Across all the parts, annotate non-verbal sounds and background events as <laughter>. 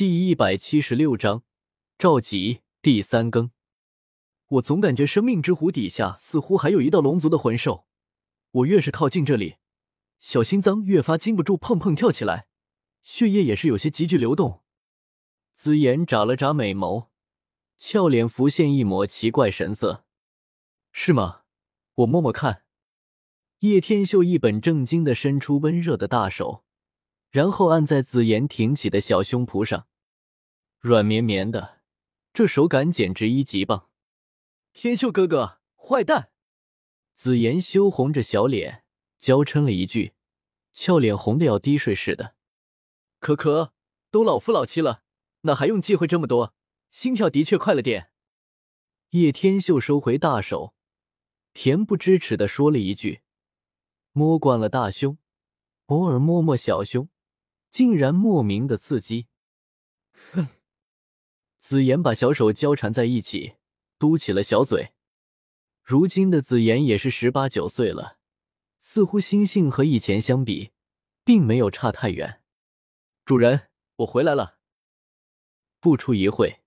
第一百七十六章召集第三更。我总感觉生命之湖底下似乎还有一道龙族的魂兽，我越是靠近这里，小心脏越发禁不住砰砰跳起来，血液也是有些急剧流动。紫妍眨了眨美眸，俏脸浮现一抹奇怪神色。是吗？我摸摸看。叶天秀一本正经的伸出温热的大手，然后按在紫妍挺起的小胸脯上，软绵绵的，这手感简直一级棒。天秀哥哥，坏蛋！紫妍羞红着小脸，娇嗔了一句，俏脸红的要滴水似的。可可，都老夫老妻了，哪还用忌讳这么多？心跳的确快了点。叶天秀收回大手，恬不知耻的说了一句：“摸惯了大胸，偶尔摸摸小胸，竟然莫名的刺激。”紫妍把小手交缠在一起。嘟起了小嘴，如今的紫妍也是十八九岁了，似乎心性和以前相比，并没有差太远。主人，我回来了。不出一会，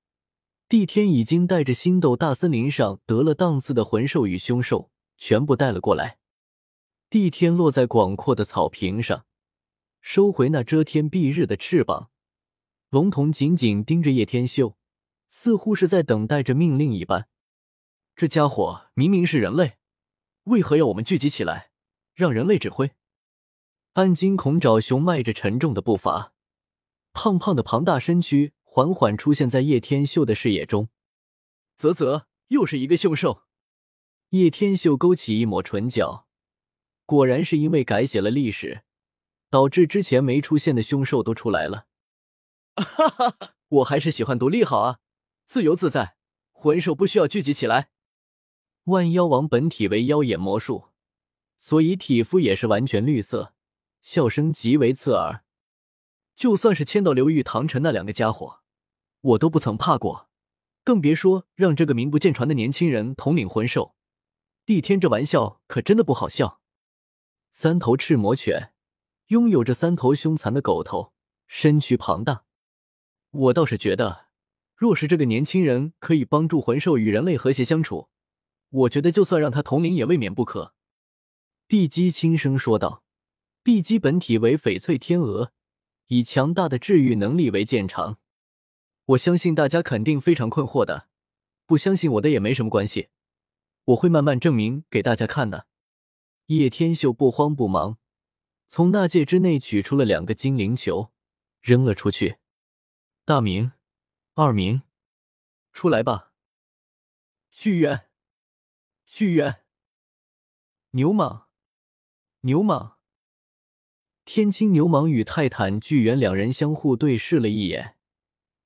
帝天已经带着星斗大森林上得了档次的魂兽与凶兽全部带了过来。帝天落在广阔的草坪上，收回那遮天蔽日的翅膀，龙瞳紧紧盯着叶天秀。似乎是在等待着命令一般。这家伙明明是人类，为何要我们聚集起来，让人类指挥？暗金恐爪熊迈着沉重的步伐，胖胖的庞大身躯缓缓出现在叶天秀的视野中。啧啧，又是一个凶兽。叶天秀勾起一抹唇角，果然是因为改写了历史，导致之前没出现的凶兽都出来了。哈 <laughs> 哈哈，我还是喜欢独立好啊。自由自在，魂兽不需要聚集起来。万妖王本体为妖眼魔术，所以体肤也是完全绿色，笑声极为刺耳。就算是千道流域唐晨那两个家伙，我都不曾怕过，更别说让这个名不见传的年轻人统领魂兽。帝天这玩笑可真的不好笑。三头赤魔犬，拥有着三头凶残的狗头，身躯庞大。我倒是觉得。若是这个年轻人可以帮助魂兽与人类和谐相处，我觉得就算让他统领也未免不可。”碧姬轻声说道。碧姬本体为翡翠天鹅，以强大的治愈能力为见长。我相信大家肯定非常困惑的，不相信我的也没什么关系，我会慢慢证明给大家看的。叶天秀不慌不忙，从纳戒之内取出了两个精灵球，扔了出去。大明。二明，出来吧！巨猿，巨猿，牛蟒，牛蟒，天青牛蟒与泰坦巨猿两人相互对视了一眼，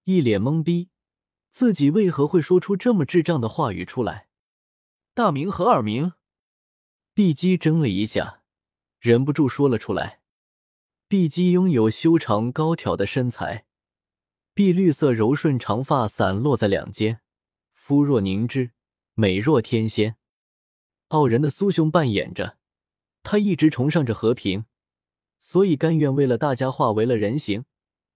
一脸懵逼，自己为何会说出这么智障的话语出来？大明和二明，碧姬怔了一下，忍不住说了出来。碧姬拥有修长高挑的身材。碧绿色柔顺长发散落在两肩，肤若凝脂，美若天仙。傲人的酥胸扮演着，他一直崇尚着和平，所以甘愿为了大家化为了人形，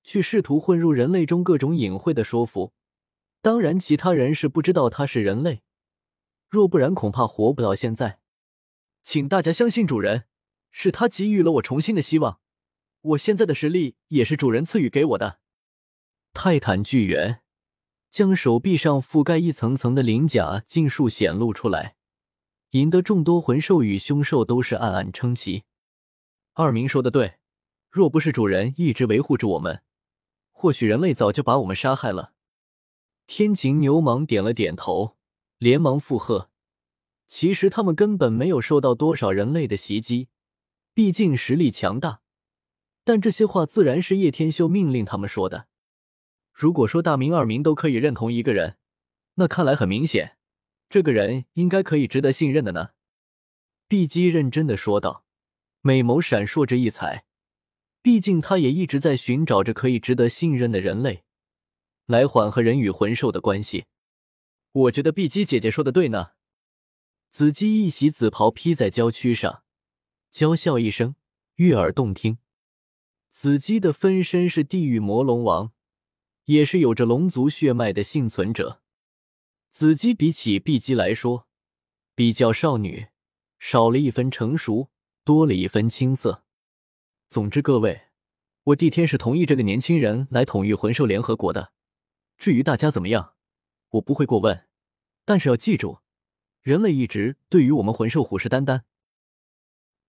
去试图混入人类中各种隐晦的说服。当然，其他人是不知道他是人类，若不然恐怕活不到现在。请大家相信主人，是他给予了我重新的希望。我现在的实力也是主人赐予给我的。泰坦巨猿将手臂上覆盖一层层的鳞甲尽数显露出来，引得众多魂兽与凶兽都是暗暗称奇。二明说的对，若不是主人一直维护着我们，或许人类早就把我们杀害了。天晴牛蟒点了点头，连忙附和。其实他们根本没有受到多少人类的袭击，毕竟实力强大。但这些话自然是叶天修命令他们说的。如果说大明、二明都可以认同一个人，那看来很明显，这个人应该可以值得信任的呢。碧姬认真的说道，美眸闪烁着异彩。毕竟他也一直在寻找着可以值得信任的人类，来缓和人与魂兽的关系。我觉得碧姬姐姐说的对呢。紫姬一袭紫袍披在娇躯上，娇笑一声，悦耳动听。紫姬的分身是地狱魔龙王。也是有着龙族血脉的幸存者。子姬比起碧姬来说，比较少女，少了一分成熟，多了一分青涩。总之，各位，我帝天是同意这个年轻人来统御魂兽联合国的。至于大家怎么样，我不会过问。但是要记住，人类一直对于我们魂兽虎视眈眈。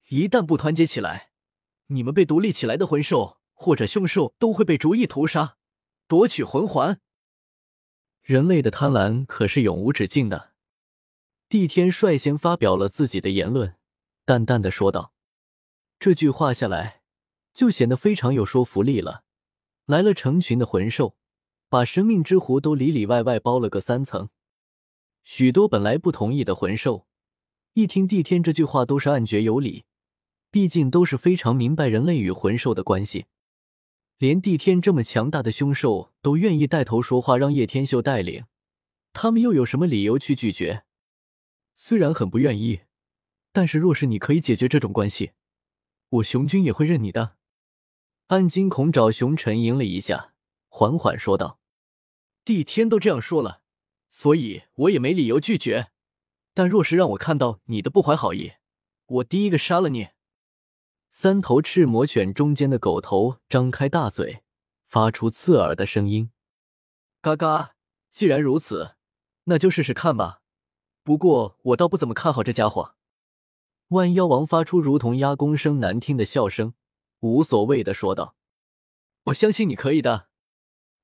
一旦不团结起来，你们被独立起来的魂兽或者凶兽都会被逐一屠杀，夺取魂环。人类的贪婪可是永无止境的。帝天率先发表了自己的言论，淡淡的说道：“这句话下来，就显得非常有说服力了。来了成群的魂兽，把生命之湖都里里外外包了个三层。许多本来不同意的魂兽，一听帝天这句话，都是暗觉有理。毕竟都是非常明白人类与魂兽的关系。”连帝天这么强大的凶兽都愿意带头说话，让叶天秀带领，他们又有什么理由去拒绝？虽然很不愿意，但是若是你可以解决这种关系，我熊军也会认你的。暗金恐爪熊沉吟了一下，缓缓说道：“帝天都这样说了，所以我也没理由拒绝。但若是让我看到你的不怀好意，我第一个杀了你。”三头赤魔犬中间的狗头张开大嘴，发出刺耳的声音。嘎嘎！既然如此，那就试试看吧。不过我倒不怎么看好这家伙。万妖王发出如同鸭公声难听的笑声，无所谓的说道：“我相信你可以的。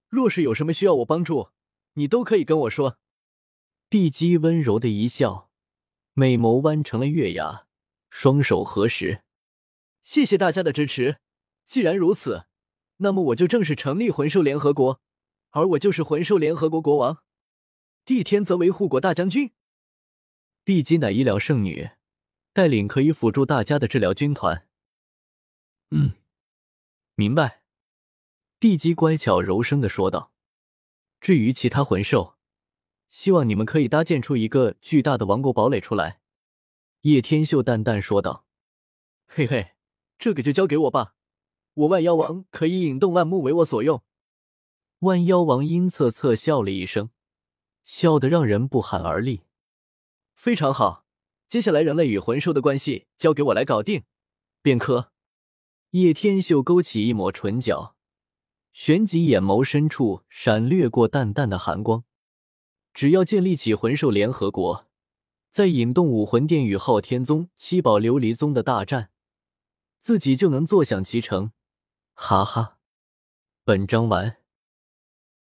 若是有什么需要我帮助，你都可以跟我说。”帝姬温柔的一笑，美眸弯成了月牙，双手合十。谢谢大家的支持。既然如此，那么我就正式成立魂兽联合国，而我就是魂兽联合国国王。帝天则为护国大将军。帝姬乃医疗圣女，带领可以辅助大家的治疗军团。嗯，明白。帝姬乖巧柔声的说道。至于其他魂兽，希望你们可以搭建出一个巨大的王国堡垒出来。叶天秀淡淡说道。嘿嘿。这个就交给我吧，我万妖王可以引动万物为我所用。万妖王阴恻恻笑了一声，笑得让人不寒而栗。非常好，接下来人类与魂兽的关系交给我来搞定，便可。叶天秀勾起一抹唇角，旋即眼眸深处闪掠过淡淡的寒光。只要建立起魂兽联合国，再引动武魂殿与昊天宗、七宝琉璃宗的大战。自己就能坐享其成，哈哈！本章完。